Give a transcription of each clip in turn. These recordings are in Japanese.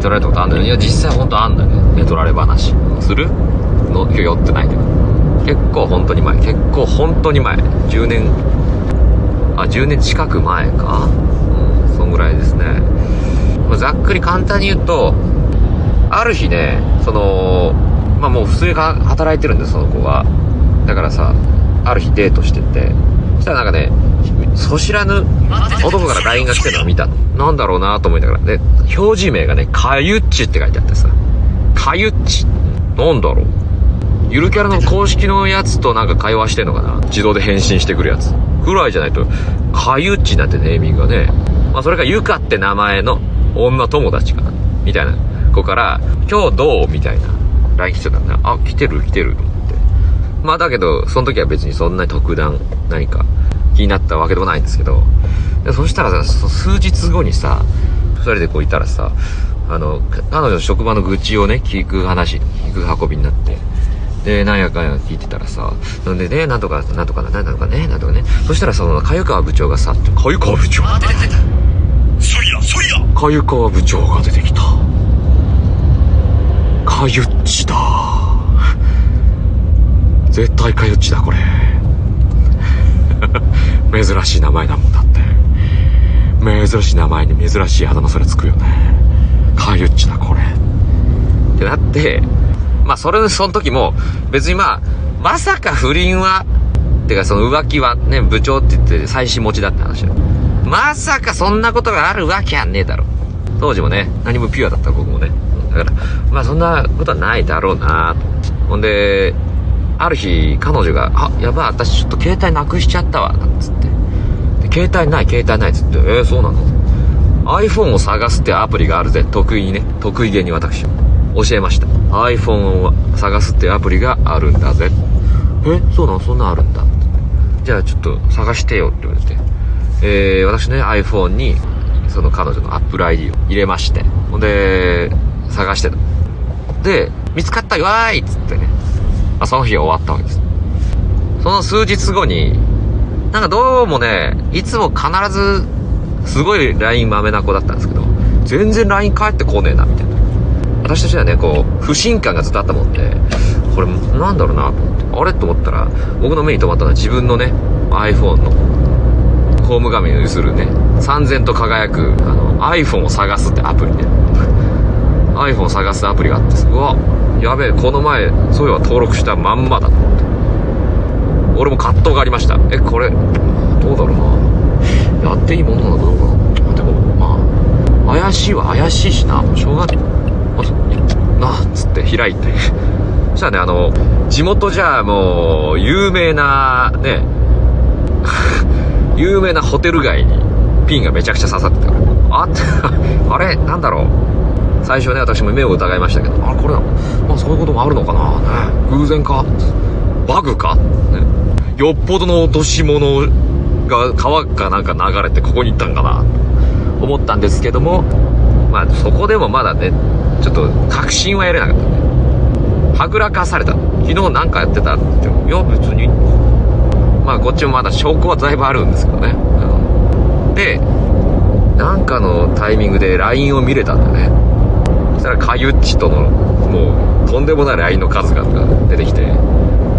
取られたことあんのよいや実際本当あんだよね。寝取られ話する？の今日酔ってないけど。結構本当に前。結構本当に前。10年あ10年近く前か。うんそんぐらいですね、ま、ざっくり簡単に言うとある日ねそのまあもう普通に働いてるんですその子が。だからさある日デートしてて。そしたらなんかねそ知らぬ男から LINE が来てるのを見たの。なんだろうなと思いながら。で表示名がねかゆっちって書いてあってさ。かゆっちなんだろう。ゆるキャラの公式のやつとなんか会話してんのかな。自動で返信してくるやつ。ぐらいじゃないとかゆっちなんてネーミングがね。まあそれがゆかって名前の女友達かな。みたいな。子から今日どう？みたいな。LINE 来てたんだ。あ来てる来てる。と思って。まあだけどその時は別にそんなに特段何か。気になったわけでもないんですけどでそしたらさそ数日後にさ2人でこういたらさあの彼女の職場の愚痴をね聞く話聞く運びになってで、なんやかんや聞いてたらさ、なんでね、なんとか、なんとかな、なんとかね、なんとかね。そしたらその、かゆかわ部長がさ、かゆかわ部長？出てきたそいやそいやかゆかわ部長が出てきた。かゆっちだ。絶対かゆっちだ、これ。珍しい名前だもんだって。珍しい名前に珍しいあだ名それつくよね。かゆっちだ、これ。ってなって、まあ、それ、その時も、別にまあ、まさか不倫は、てかその浮気はね、部長って言って最新持ちだって話よ。まさかそんなことがあるわけはねえだろ。当時もね、何もピュアだった僕もね。だから、まあそんなことはないだろうなと。ほんで、ある日、彼女が、あ、やばい、私ちょっと携帯なくしちゃったわ、なんつって。で携帯ない、携帯ないっつって、えー、そうなの ?iPhone を探すってアプリがあるぜ。得意にね。得意げに私。教えました。iPhone を探すってアプリがあるんだぜ。えそうなの？そんなんあるんだ。じゃあちょっと探してよって言われて。えー、私ね、iPhone に、その彼女の Apple ID を入れまして。ほんで、探してた。で、見つかったよわーいっつってね。まあ、その日終わったわけです。その数日後に、なんかどうもね、いつも必ず、すごい LINE 豆な子だったんですけど、全然 LINE 返ってこねえな、みたいな。私としてはね、こう、不信感がずっとあったもんで、これなんだろうなと思って、あれと思ったら、僕の目に留まったのは自分のね、iPhone の、ホーム画面に映るね、三千と輝く、あの、iPhone を探すってアプリね。iPhone 探すアプリがあってうわ、やべえ、この前、そういえば登録したまんまだと思って。俺も葛藤がありました。え、これ、どうだろうな。やっていいものなのかどうかな。でも、まあ、怪しいは怪しいしな。しょうがない。なっつって開いて そしたらねあの地元じゃもう有名なね 有名なホテル街にピンがめちゃくちゃ刺さってたからあ あれなんだろう最初ね私も目を疑いましたけどあこれなまあそういうこともあるのかな、ね、偶然か。バグか、ね、よっぽどの落とし物が川かなんか流れてここに行ったんかなと思ったんですけどもまあそこでもまだねちょっと確信は得れなかったね。はぐらかされた。昨日なんかやってたって言っていや別に。まあこっちもまだ証拠はだいぶあるんですけどね、うん、でなんかのタイミングで LINE を見れたんだね。したらかゆっちとのもうとんでもない LINE の数が出てきて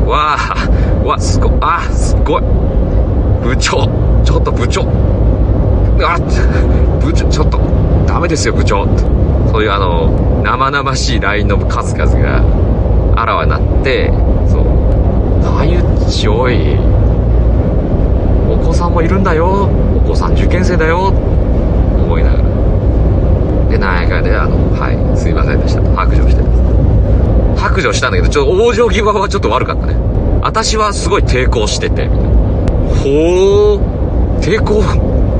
わあわすごいあすごい。部長ちょっと部長。あ部長ちょっとダメですよ部長。ってそういうあの生々しい LINE の数々があらわになってそう「かゆっちおい。お子さんもいるんだよ。お子さん受験生だよ」思いながらでなんやかんであの「はいすいませんでした」白状してます白状したんだけどちょっと往生際はちょっと悪かったね。私はすごい抵抗してて。みたいなほう抵抗？う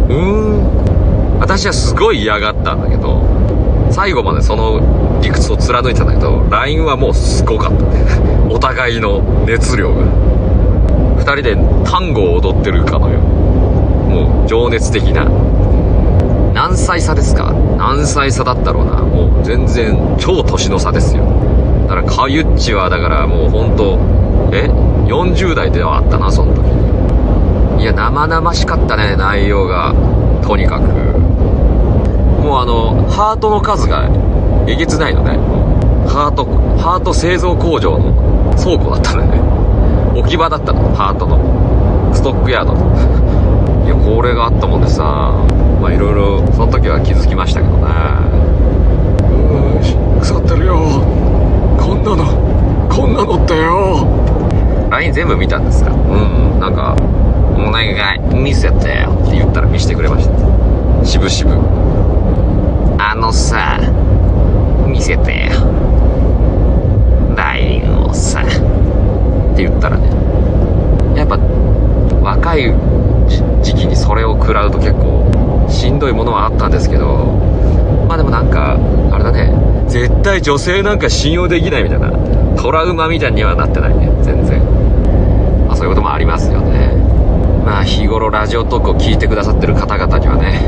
ーん。私はすごい嫌がったんだけど最後までその理屈を貫いてたんだけど LINE はもうすごかったね。お互いの熱量が。2人で単語を踊ってるかのよもう情熱的な。何歳差ですか？何歳差だったろうな。もう全然超年の差ですよ。だからかゆっちはだからもう本当え？40代ではあったなその時。いや生々しかったね内容がとにかく。もうあのハートの数がえげつないのね。ハートハート製造工場の倉庫だったのね。置き場だったのハートの。ストックヤードの。いやこれがあったもんでさまあいろいろその時は気づきましたけどね腐ってるよこんなのこんなのってよ。LINE 全部見たんですか？うんなんか「お願い見せてよ」って言ったら見せてくれました。しぶしぶあのさ見せてよ。LINE をさ。って言ったらね。やっぱ若い時期にそれを食らうと結構しんどいものはあったん絶対女性なんか信用できないみたいな。トラウマみたいにはなってないね。全然、まあ、そういうこともありますよね。まあ日頃ラジオトークを聞いてくださってる方々にはね、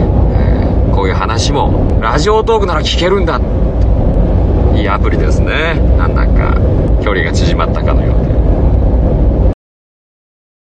えー、こういう話もラジオトークなら聞けるんだ。いいアプリですね。なんだか距離が縮まったかのようで。